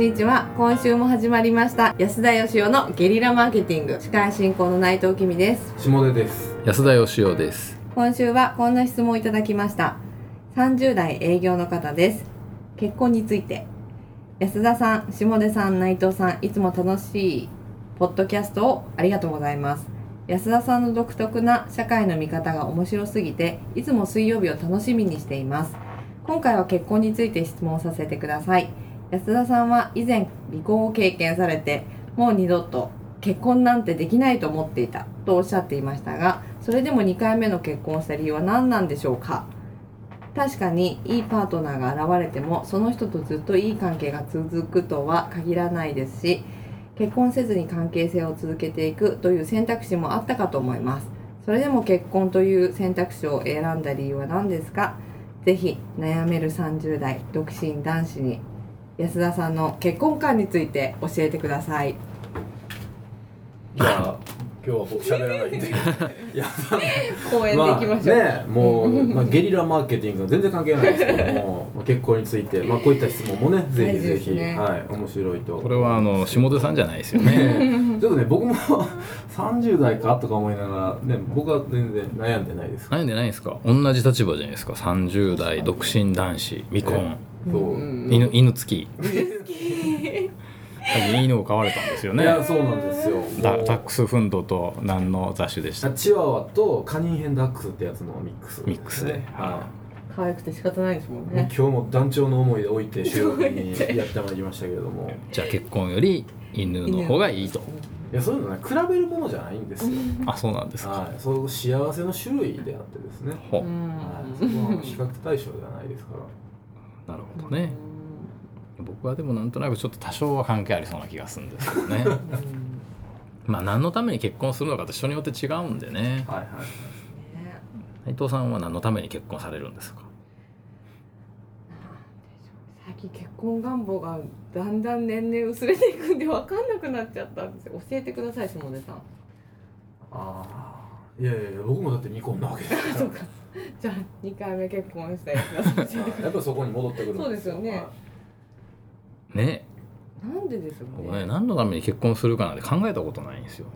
んにちは。今週も始まりました。安田義雄のゲリラマーケティング。司会進行の内藤君です。下出です。安田義雄です。今週はこんな質問をいただきました。30代営業の方です。結婚について。安田さん下出さん内藤さんいつも楽しいポッドキャストをありがとうございます。安田さんの独特な社会の見方が面白すぎていつも水曜日を楽しみにしています。今回は結婚について質問させてください安田さんは以前離婚を経験されてもう二度と結婚なんてできないと思っていたとおっしゃっていましたがそれでも2回目の結婚した理由は何なんでしょうか？確かにいいパートナーが現れてもその人とずっといい関係が続くとは限らないですし結婚せずに関係性を続けていくという選択肢もあったかと思います。それでも結婚という選択肢を選んだ理由は何ですか？ぜひ悩める30代独身男子に安田さんの結婚観について教えてください。じゃあ今日は僕喋らないんで。いや公演で行きましょう。まあ、ねもう、まあ、ゲリラマーケティングは全然関係ないですけども まあ結婚について、まあ、こういった質問もねぜひぜひ、ね。はい面白いと。これはあの下出さんじゃないですよね。ね ちょっとね僕も30代かとか思いながら、ね、僕は全然悩んでないです。悩んでないんですか？同じ立場じゃないですか？30代独身男子未婚そう、うん犬犬付き。犬を飼われたんですよね。いやそうなんですよ。ダダックスフンドと何の雑種でした？チワワとカニンヘンダックスってやつのミックス、ミックスで。は可愛くて仕方ないですもんい、ね。今日も団長の思いで置いて収録にやってまいりましたけれども。じゃあ結婚より犬の方がいいと。いやそういうのね比べるものじゃないんですよ、あそうなんですか。はい、そういう幸せの種類であってですね、はい、そこは比較対象ではないですからなるほどね。僕はでもなんとなくちょっと多少は関係ありそうな気がするんですけどね。まあ何のために結婚するのかって人によって違うんでね。はいはいね内藤さんは何のために結婚されるんですか？最近結婚願望がだんだん年々薄れていくんで分かんなくなっちゃったんですよ。教えてください下出さん。ああいやいや僕もだって未婚なわけですか そうか。じゃあ二回目結婚してやっぱりそこに戻ってくるんそうですよね。ね。なんでですよ僕ねね。何のために結婚するかなんて考えたことないんですよ。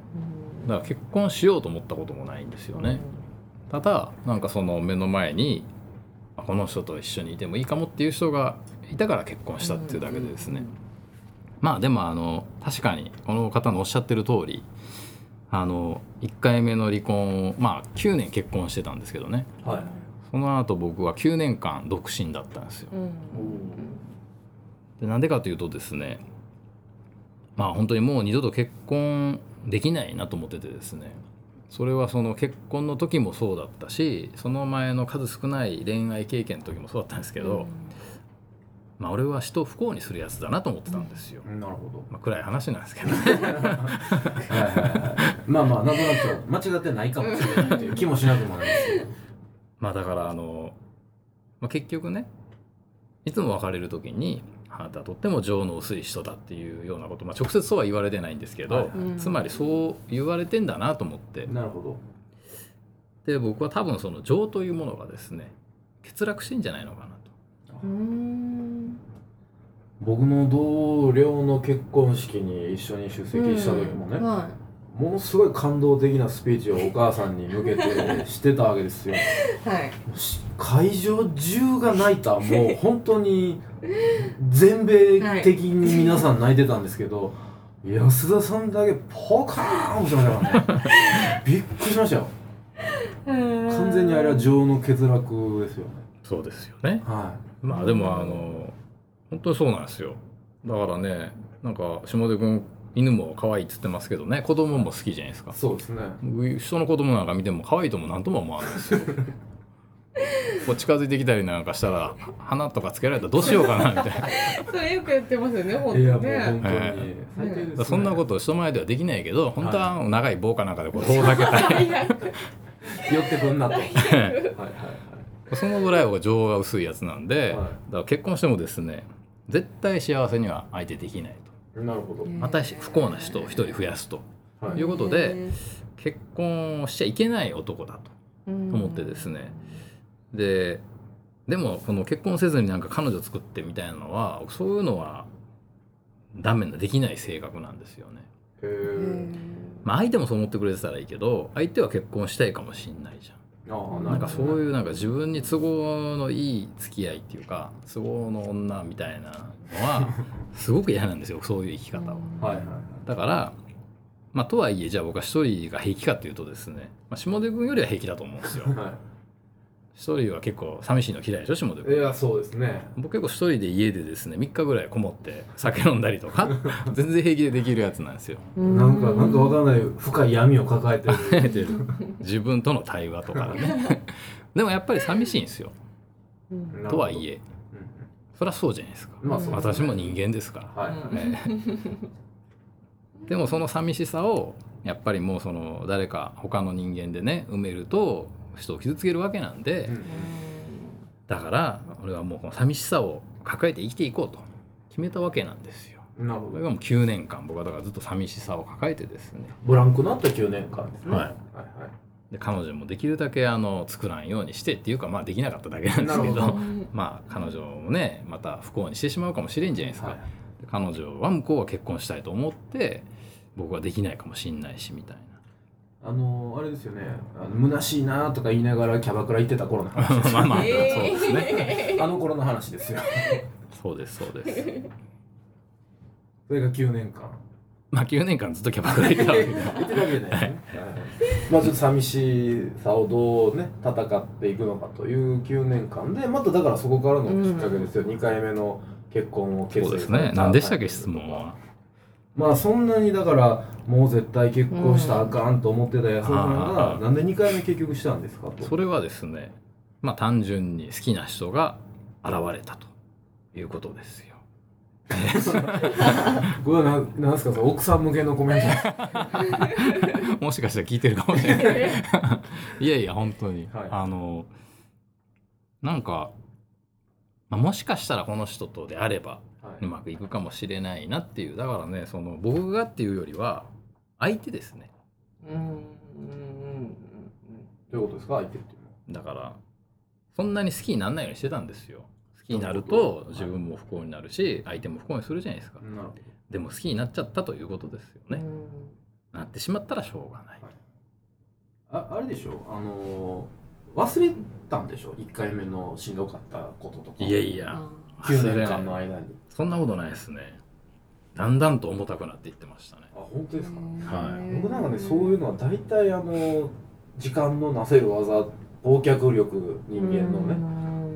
うん。だから結婚しようと思ったこともないんですよね。ただなんかその目の前にあこの人と一緒にいてもいいかもっていう人がいたから結婚したっていうだけでですね、まあでもあの確かにこの方のおっしゃってる通りあの1回目の離婚をまあ9年結婚してたんですけどね。はい。その後僕は9年間独身だったんですよ。うん。でなんでかというとですねまあ本当にもう二度と結婚できないなと思っててですね。それはその結婚の時もそうだったしその前の数少ない恋愛経験の時もそうだったんですけど、まあ俺は人を不幸にするやつだなと思ってたんですよ、なるほど。まあ、暗い話なんですけどね。はいはいはい。まあまあなんとなく間違ってないかもしれないという気もしなくもないですけど。まあだからあの、まあ、結局ねいつも別れる時にあなたはとっても情の薄い人だっていうようなこと、まあ、直接そうは言われてないんですけど、はい。うん。つまりそう言われてんだなと思って。なるほど。で僕は多分その情というものがですね欠落してんじゃないのかなと。うん。僕の同僚の結婚式に一緒に出席した時もね、はものすごい感動的なスピーチをお母さんに向けてしてたわけですよい。はい。し会場中が泣いた もう本当に全米的に皆さん泣いてたんですけど、安田さんだけポカーンしてましたからね びっくりしましたよ完完全にあれは情の欠落ですよねそうですよね。はまあでもあの本当にそうなんですよ。だからねなんか下出君犬も可愛いっつってますけどね子供も好きじゃないですかい。そうですね僕人の子供なんか見ても可愛いとも何とも思わないですよ。こう近づいてきたりなんかしたら花とかつけられたらどうしようかなみたいな。それよく言ってますよね本当いやもうね本当にはい最低です、ね、そんなこと人前ではできないけど本当は長い棒かなんかでこう遠ざけたい。最 悪寄ってくんなと はいはいはいそのぐらいは情が薄いやつなんで、はい。だから結婚してもですね絶対幸せには相手できないと。なるほど、また不幸な人を一人増やすと。はい。いうことで結婚をしちゃいけない男だとうん。思ってですね。ででもこの結婚せずになんか彼女作ってみたいなのはそういうのはダメなできない性格なんですよね。へえまあ相手もそう思ってくれてたらいいけど相手は結婚したいかもしんないじゃん。なんかそうういうなんか自分に都合のいい付き合いっていうか都合の女みたいなのは すごく嫌なんですよそういう生き方は。はいはいだからまあとはいえじゃあ僕は一人が平気かっていうとですね、まあ、下出君よりは平気だと思うんですよ。は一人は結構寂しいの嫌いでしょ下出い。やそうですね。僕結構一人で家でですね3日ぐらいこもって酒飲んだりとか。全然平気でできるやつなんですよ。なんかなんかわかんない深い闇を抱えてる。てる。自分との対話とかね。でもやっぱり寂しいんですよ。うん。とはいえ。うんそりゃそうじゃないですか。まあそうですね。私も人間ですから、はい、うんねでもその寂しさをやっぱりもうその誰か他の人間でね埋めると人を傷つけるわけなんで、うん。だから俺はもうこの寂しさを抱えて生きていこうと決めたわけなんですよ。なるほど。これがもう9年間僕はだからずっと寂しさを抱えてですね。ブランクのあった9年間ですね。はい。はいで彼女もできるだけあの作らんようにしてっていうかまあできなかっただけなんですけどど。まあ彼女もねまた不幸にしてしまうかもしれんじゃないですか、はいで彼女は向こうは結婚したいと思って僕はできないかもしんないしみたいあのあれですよね。あの虚しいなとか言いながらキャバクラ行ってた頃の話。ですなまあまあ、そうえーですね。あの頃の話ですよ。そうですそうです。それが9年間。まあ9年間ずっとキャバクラ行ってたわけで。言ってるわけですね、はい。まあちょっと寂しさをどうね戦っていくのかという9年間でまただからそこからのきっかけですよ、2回目の結婚を決そうですね。何でしたっけ質問はまあそんなにだからもう絶対結婚したらあかんと思ってた安田さん。あがー。なんで2回目結局したんですかと。それはですねまあ単純に好きな人が現れたということですよ。これはななんですかその奥さん向けのコメント。もしかしたら聞いてるかもしれない。いやいや本当に、はい。あのなんか、まあ、もしかしたらこの人とであればはいうまくいくかもしれないなっていう。だからねその僕がっていうよりは相手ですね。うんうんどういうことですか？相手っていうのは。だからそんなに好きにならないようにしてたんですよ。好きになると自分も不幸になるし相手も不幸にするじゃないですか。でも好きになっちゃったということですよね。なってしまったらしょうがない。ああれでしょ？あのー忘れたんでしょ？1回目のしんどかったこととか。いやいや9年間。の間にそんなことないですね。だんだんと重たくなっていってましたね。あ本当ですか？はい。僕なんかねそういうのは大体あの時間のなせる技忘却力人間のね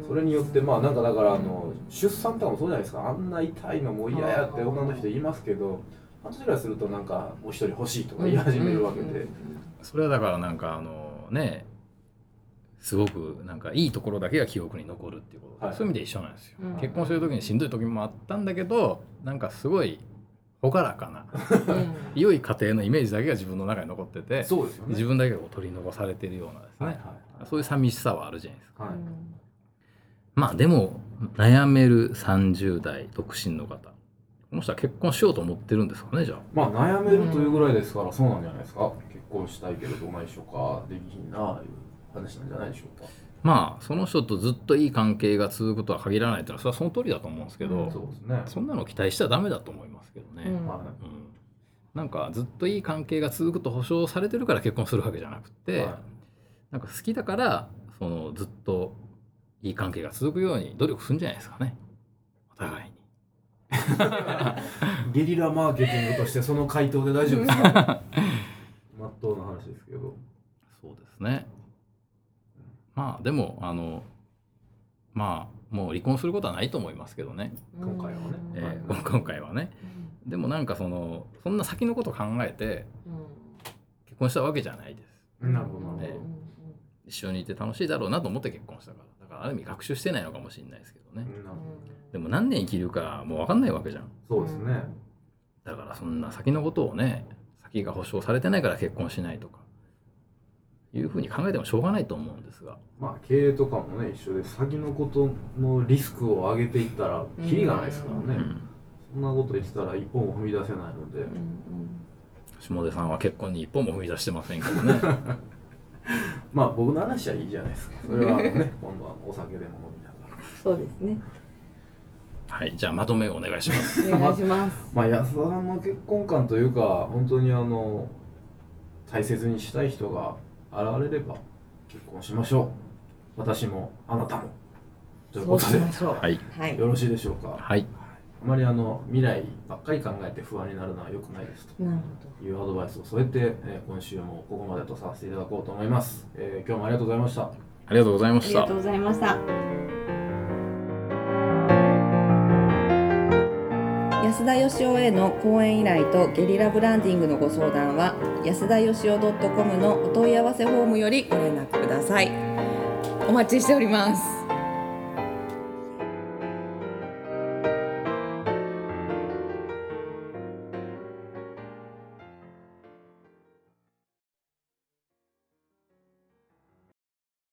それによってまあなんかだからあの出産とかもそうじゃないですか。あんな痛いのも嫌やって女の人言いますけど半年ぐらいするとなんかもう一人欲しいとか言い始めるわけで。それはだからなんかあのねすごくなんかいいところだけが記憶に残るっていうこと、はい。そういう意味で一緒なんですよ、うん。結婚する時にしんどい時もあったんだけどなんかすごい朗らかな良い家庭のイメージだけが自分の中に残っててそうですよね。自分だけが取り残されてるようなですね、はいはいそういう寂しさはあるじゃないですか。はい。まあでも悩める30代独身の方この人は結婚しようと思ってるんですかねじゃあ。まあ悩めるというぐらいですからそうなんじゃないですか。結婚したいけどどないしようかできひんなあいう話なんじゃないでしょうか。まあその人とずっといい関係が続くとは限らないっていうのはそれはその通りだと思うんですけど、うん。そうですね。そんなの期待しちゃダメだと思いますけどね、うん。まあうん。なんかずっといい関係が続くと保証されてるから結婚するわけじゃなくて、はい。なんか好きだからそのずっといい関係が続くように努力するんじゃないですかね。お互いに。ゲリラマーケティングとしてその回答で大丈夫ですか？まっとうな話ですけど。そうですねまあでもあのまあもう離婚することはないと思いますけどね、今回はね。えー 今回はね。でもなんかそのそんな先のこと考えて結婚したわけじゃないです。なるほどなるほど、え一緒にいて楽しいだろうなと思って結婚したから。だからある意味学習してないのかもしれないですけどね。でも何年生きるかもう分かんないわけじゃん。どそうですね、だからそんな先のことをね先が保証されてないから結婚しないとかいうふうに考えてもしょうがないと思うんですが。まあ経営とかもね一緒で先のことのリスクを上げていったらキリがないですからね、うん。そんなこと言ってたら一歩も踏み出せないので、下出さんは結婚に一歩も踏み出してませんけどね。まあ僕の話はいいじゃないですか。それはね 今度はお酒でも飲みながら。そうですね。はいじゃあまとめをお願いします。お願いします。まあ安田さんの結婚観というか本当にあの大切にしたい人が現れれば結婚しましょう。私もあなたも。というそうことで。しましょう。はい。はい。よろしいでしょうか？はい。あまりあの未来ばっかり考えて不安になるのは良くないですなるというアドバイスを添えて、えー今週もここまでとさせていただこうと思います、えー今日もありがとうございました。ありがとうございました。ありがとうございました安田義雄への講演依頼とゲリラブランディングのご相談は安田義雄 .com のお問い合わせフォームよりご連絡ください。お待ちしております。